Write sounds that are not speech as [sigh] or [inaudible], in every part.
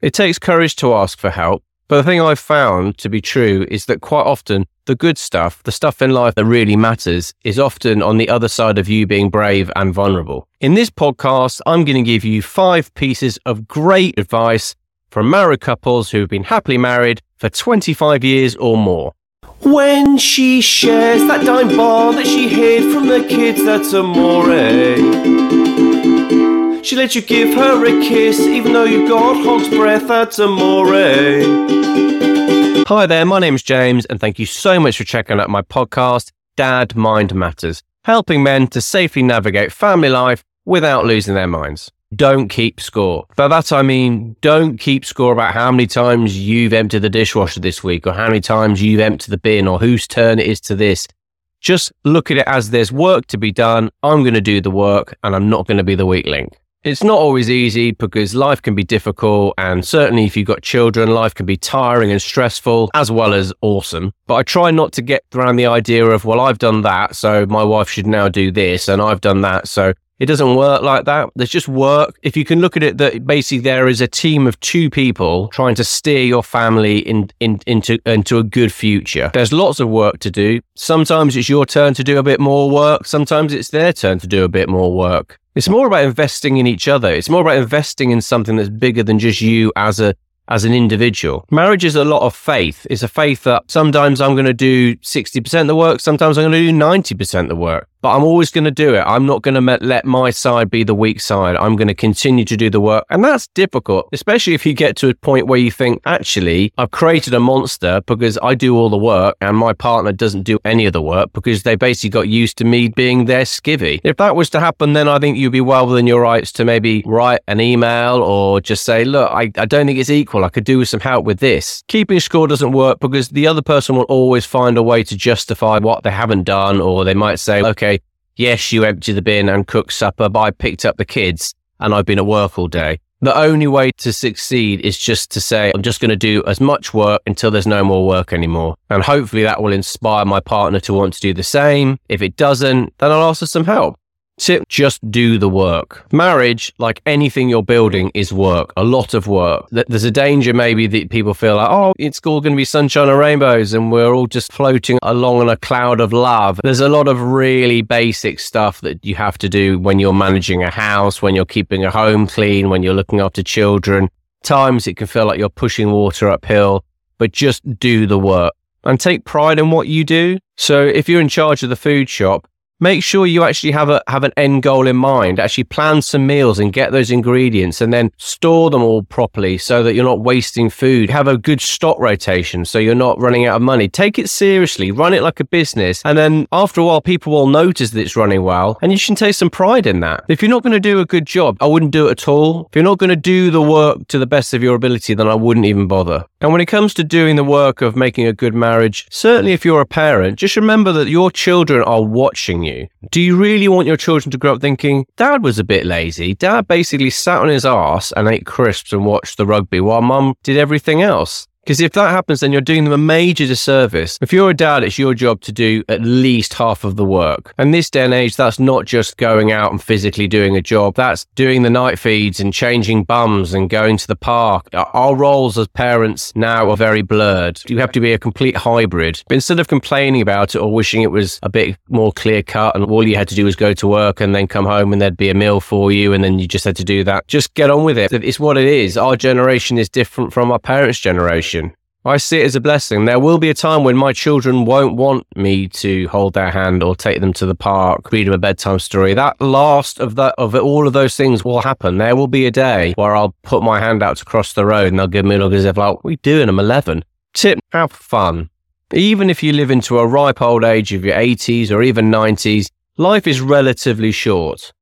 It takes courage to ask for help, but the thing I've found to be true is that quite often the good stuff, the stuff in life that really matters, is often on the other side of you being brave and vulnerable. In this podcast, I'm going to give you five pieces of great advice from married couples who've been happily married for 25 years or more. When she shares that dime bar that she hid from the kids, that's amore. She lets you give her a kiss, even though you've got hot breath, that's amore. Hi there, my name's James, and thank you so much for checking out my podcast, Dad Mind Matters, helping men to safely navigate family life without losing their minds. Don't keep score. By that I mean, don't keep score about how many times you've emptied the dishwasher this week, or how many times you've emptied the bin, or whose turn it is to this. Just look at it as there's work to be done. I'm going to do the work, and I'm not going to be the weak link. It's not always easy because life can be difficult, and certainly if you've got children, life can be tiring and stressful as well as awesome. But I try not to get around the idea of, well, I've done that, so my wife should now do this, and I've done that, so it doesn't work like that. There's just work. If you can look at it that basically there is a team of two people trying to steer your family in, in, into, into a good future. There's lots of work to do. Sometimes it's your turn to do a bit more work. Sometimes it's their turn to do a bit more work. It's more about investing in each other. It's more about investing in something that's bigger than just you as a as an individual. Marriage is a lot of faith. It's a faith that sometimes I'm going to do 60% of the work, sometimes I'm going to do 90% of the work but I'm always going to do it. I'm not going to let my side be the weak side. I'm going to continue to do the work. And that's difficult, especially if you get to a point where you think, actually, I've created a monster because I do all the work and my partner doesn't do any of the work because they basically got used to me being their skivvy. If that was to happen, then I think you'd be well within your rights to maybe write an email or just say, look, I, I don't think it's equal. I could do with some help with this. Keeping score doesn't work because the other person will always find a way to justify what they haven't done, or they might say, okay, yes, you empty the bin and cook supper, but I picked up the kids and I've been at work all day. The only way to succeed is just to say, I'm just going to do as much work until there's no more work anymore. And hopefully that will inspire my partner to want to do the same. If it doesn't, then I'll ask for some help. Tip, just do the work. Marriage, like anything you're building, is work, a lot of work. There's a danger maybe that people feel like, oh, it's all going to be sunshine and rainbows and we're all just floating along on a cloud of love. There's a lot of really basic stuff that you have to do when you're managing a house, when you're keeping a home clean, when you're looking after children. Times it can feel like you're pushing water uphill, but just do the work and take pride in what you do. So if you're in charge of the food shop, make sure you actually have a have an end goal in mind. Actually plan some meals and get those ingredients and then store them all properly so that you're not wasting food. Have a good stock rotation so you're not running out of money. Take it seriously. Run it like a business. And then after a while people will notice that it's running well and you can take some pride in that. If you're not going to do a good job i wouldn't do it at all. If you're not going to do the work to the best of your ability then i wouldn't even bother. And when it comes to doing the work of making a good marriage certainly if you're a parent just remember that your children are watching you you? Do you really want your children to grow up thinking, Dad was a bit lazy? Dad basically sat on his ass and ate crisps and watched the rugby while mum did everything else? Because if that happens, then you're doing them a major disservice. If you're a dad, it's your job to do at least half of the work. And this day and age, that's not just going out and physically doing a job. That's doing the night feeds and changing bums and going to the park. Our roles as parents now are very blurred. You have to be a complete hybrid. But instead of complaining about it or wishing it was a bit more clear cut and all you had to do was go to work and then come home and there'd be a meal for you and then you just had to do that, just get on with it. It's what it is. Our generation is different from our parents' generation. I see it as a blessing. There will be a time when my children won't want me to hold their hand or take them to the park, read them a bedtime story. That last of that of all of those things will happen. There will be a day where I'll put my hand out to cross the road and they'll give me a look as if like, what are you doing? I'm 11. Tip, have fun. Even if you live into a ripe old age of your 80s or even 90s, life is relatively short.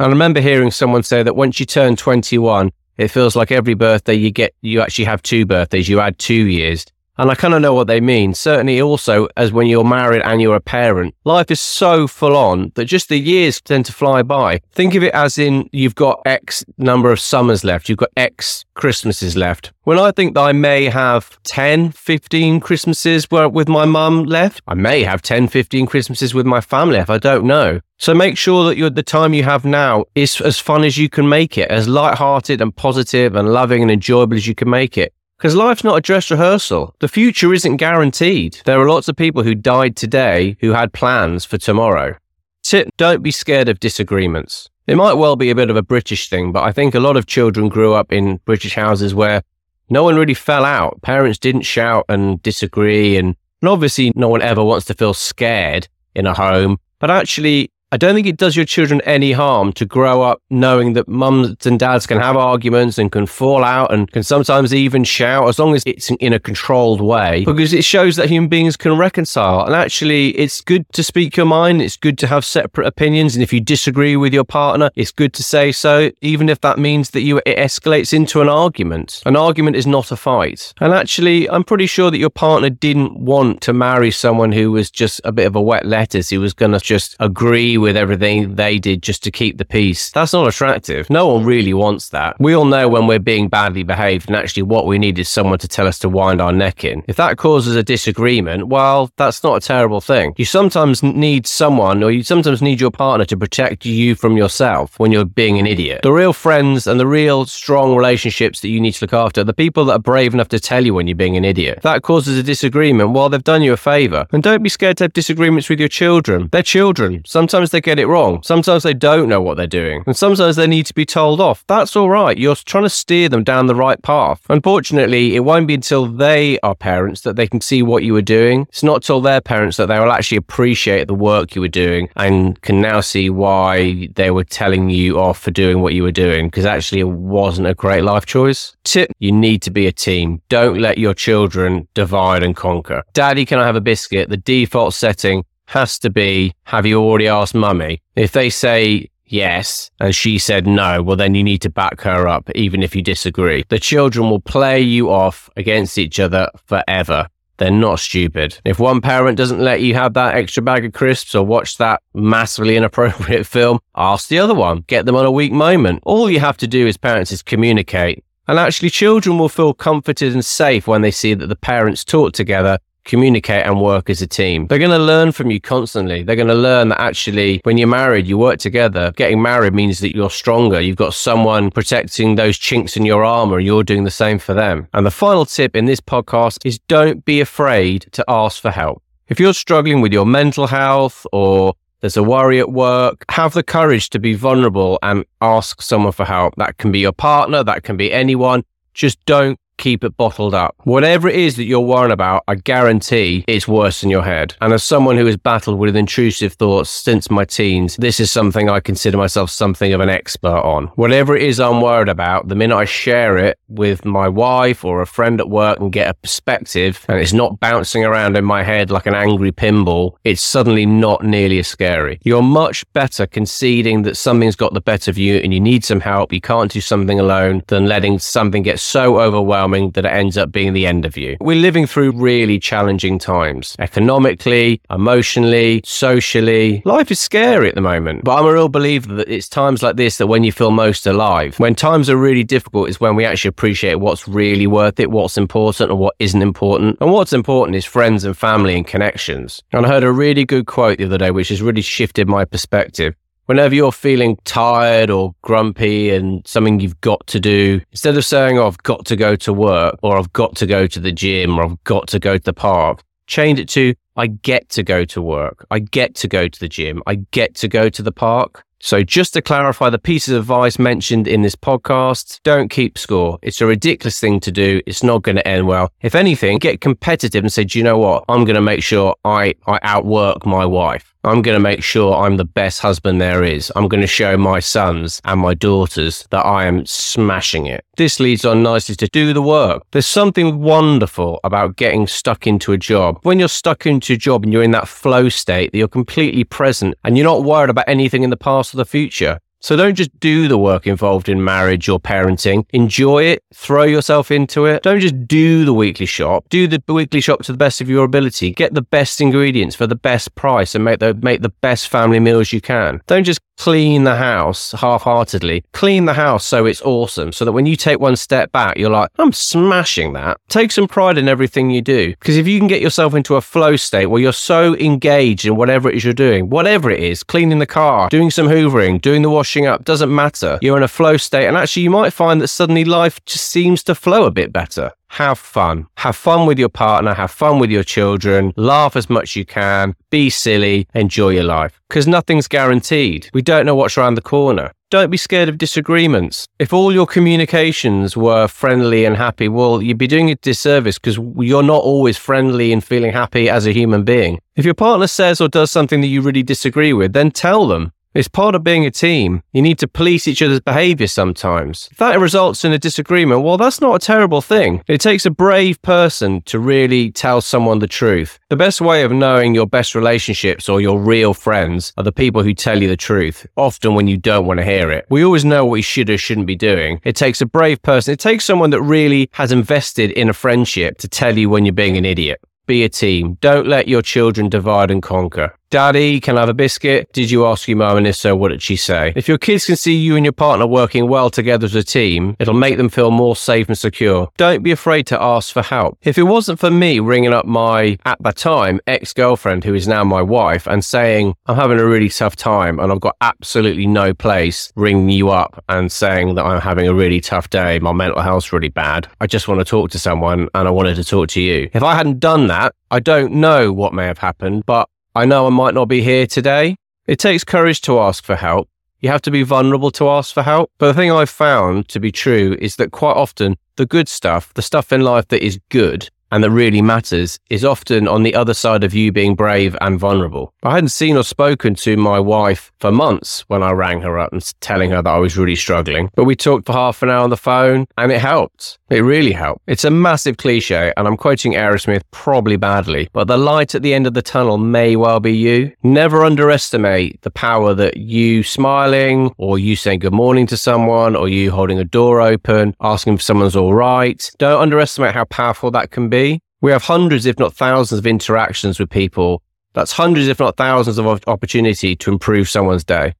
I remember hearing someone say that once you turn 21, it feels like every birthday you get, you actually have two birthdays. You add two years. And I kind of know what they mean. Certainly, also, as when you're married and you're a parent, life is so full on that just the years tend to fly by. Think of it as in you've got X number of summers left, you've got X Christmases left. When I think that I may have 10, 15 Christmases with my mum left, I may have 10, 15 Christmases with my family if I don't know. So make sure that the time you have now is as fun as you can make it, as light-hearted and positive and loving and enjoyable as you can make it. Because life's not a dress rehearsal. The future isn't guaranteed. There are lots of people who died today who had plans for tomorrow. Tip, don't be scared of disagreements. It might well be a bit of a British thing, but I think a lot of children grew up in British houses where no one really fell out. Parents didn't shout and disagree. And, and obviously, no one ever wants to feel scared in a home. But actually, I don't think it does your children any harm to grow up knowing that mums and dads can have arguments and can fall out and can sometimes even shout as long as it's in a controlled way because it shows that human beings can reconcile. And actually, it's good to speak your mind. It's good to have separate opinions. And if you disagree with your partner, it's good to say so, even if that means that you it escalates into an argument. An argument is not a fight. And actually, I'm pretty sure that your partner didn't want to marry someone who was just a bit of a wet lettuce. who was going to just agree with everything they did just to keep the peace. That's not attractive. No one really wants that. We all know when we're being badly behaved and actually what we need is someone to tell us to wind our neck in. If that causes a disagreement, well, that's not a terrible thing. You sometimes need someone or you sometimes need your partner to protect you from yourself when you're being an idiot. The real friends and the real strong relationships that you need to look after are the people that are brave enough to tell you when you're being an idiot. If that causes a disagreement, well, they've done you a favor. And don't be scared to have disagreements with your children. They're children. Sometimes they get it wrong. Sometimes they don't know what they're doing. And sometimes they need to be told off. That's all right. You're trying to steer them down the right path. Unfortunately, it won't be until they are parents that they can see what you were doing. It's not till they're parents that they will actually appreciate the work you were doing and can now see why they were telling you off for doing what you were doing because actually it wasn't a great life choice. Tip, you need to be a team. Don't let your children divide and conquer. Daddy, can I have a biscuit? The default setting has to be have you already asked mummy? If they say yes and she said no, well, then you need to back her up, even if you disagree. The children will play you off against each other forever. They're not stupid. If one parent doesn't let you have that extra bag of crisps or watch that massively inappropriate [laughs] film, ask the other one. Get them on a weak moment. All you have to do as parents is communicate. And actually, children will feel comforted and safe when they see that the parents talk together communicate and work as a team. They're going to learn from you constantly. They're going to learn that actually, when you're married, you work together. Getting married means that you're stronger. You've got someone protecting those chinks in your armor. You're doing the same for them. And the final tip in this podcast is don't be afraid to ask for help. If you're struggling with your mental health or there's a worry at work, have the courage to be vulnerable and ask someone for help. That can be your partner, that can be anyone. Just don't keep it bottled up. Whatever it is that you're worrying about, I guarantee it's worse in your head. And as someone who has battled with intrusive thoughts since my teens, this is something I consider myself something of an expert on. Whatever it is I'm worried about, the minute I share it with my wife or a friend at work and get a perspective and it's not bouncing around in my head like an angry pinball, it's suddenly not nearly as scary. You're much better conceding that something's got the better of you and you need some help, you can't do something alone, than letting something get so overwhelmed overwhelming that it ends up being the end of you. We're living through really challenging times economically, emotionally, socially. Life is scary at the moment, but I'm a real believer that it's times like this that when you feel most alive. When times are really difficult is when we actually appreciate what's really worth it, what's important and what isn't important. And what's important is friends and family and connections. And I heard a really good quote the other day, which has really shifted my perspective whenever you're feeling tired or grumpy and something you've got to do, instead of saying, oh, I've got to go to work or I've got to go to the gym or I've got to go to the park, change it to, I get to go to work. I get to go to the gym. I get to go to the park. So, just to clarify the pieces of advice mentioned in this podcast, don't keep score. It's a ridiculous thing to do. It's not going to end well. If anything, get competitive and say, do you know what? I'm going to make sure I, I outwork my wife. I'm going to make sure I'm the best husband there is. I'm going to show my sons and my daughters that I am smashing it. This leads on nicely to do the work. There's something wonderful about getting stuck into a job. When you're stuck into a job and you're in that flow state that you're completely present and you're not worried about anything in the past or the future, So don't just do the work involved in marriage or parenting. Enjoy it. Throw yourself into it. Don't just do the weekly shop. Do the weekly shop to the best of your ability. Get the best ingredients for the best price and make the, make the best family meals you can. Don't just clean the house half-heartedly. Clean the house so it's awesome. So that when you take one step back, you're like, I'm smashing that. Take some pride in everything you do. Because if you can get yourself into a flow state where you're so engaged in whatever it is you're doing, whatever it is, cleaning the car, doing some hoovering, doing the washing up, doesn't matter. You're in a flow state. And actually, you might find that suddenly life just seems to flow a bit better have fun. Have fun with your partner, have fun with your children, laugh as much as you can, be silly, enjoy your life. Because nothing's guaranteed. We don't know what's around the corner. Don't be scared of disagreements. If all your communications were friendly and happy, well, you'd be doing a disservice because you're not always friendly and feeling happy as a human being. If your partner says or does something that you really disagree with, then tell them. It's part of being a team. You need to police each other's behavior sometimes. If that results in a disagreement, well, that's not a terrible thing. It takes a brave person to really tell someone the truth. The best way of knowing your best relationships or your real friends are the people who tell you the truth, often when you don't want to hear it. We always know what we should or shouldn't be doing. It takes a brave person. It takes someone that really has invested in a friendship to tell you when you're being an idiot. Be a team. Don't let your children divide and conquer. Daddy, can I have a biscuit? Did you ask your mum? And if so, what did she say? If your kids can see you and your partner working well together as a team, it'll make them feel more safe and secure. Don't be afraid to ask for help. If it wasn't for me ringing up my, at the time, ex girlfriend, who is now my wife, and saying, I'm having a really tough time and I've got absolutely no place ringing you up and saying that I'm having a really tough day, my mental health's really bad. I just want to talk to someone and I wanted to talk to you. If I hadn't done that, I don't know what may have happened, but I know I might not be here today. It takes courage to ask for help. You have to be vulnerable to ask for help. But the thing I've found to be true is that quite often the good stuff, the stuff in life that is good, and that really matters is often on the other side of you being brave and vulnerable. I hadn't seen or spoken to my wife for months when I rang her up and telling her that I was really struggling. But we talked for half an hour on the phone and it helped. It really helped. It's a massive cliche and I'm quoting Aerosmith probably badly, but the light at the end of the tunnel may well be you. Never underestimate the power that you smiling or you saying good morning to someone or you holding a door open, asking if someone's all right. Don't underestimate how powerful that can be. We have hundreds, if not thousands, of interactions with people. That's hundreds, if not thousands, of opportunity to improve someone's day.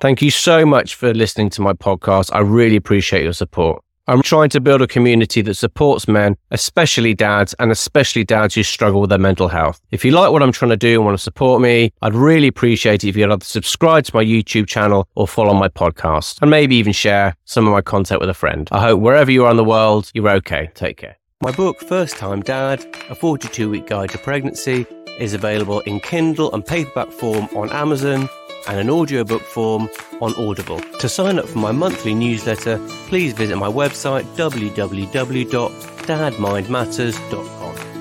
Thank you so much for listening to my podcast. I really appreciate your support. I'm trying to build a community that supports men, especially dads, and especially dads who struggle with their mental health. If you like what I'm trying to do and want to support me, I'd really appreciate it if you'd either subscribe to my YouTube channel or follow my podcast, and maybe even share some of my content with a friend. I hope wherever you are in the world, you're okay. Take care. My book, First Time Dad A 42 Week Guide to Pregnancy, is available in Kindle and paperback form on Amazon and an audiobook form on Audible. To sign up for my monthly newsletter, please visit my website www.dadmindmatters.com.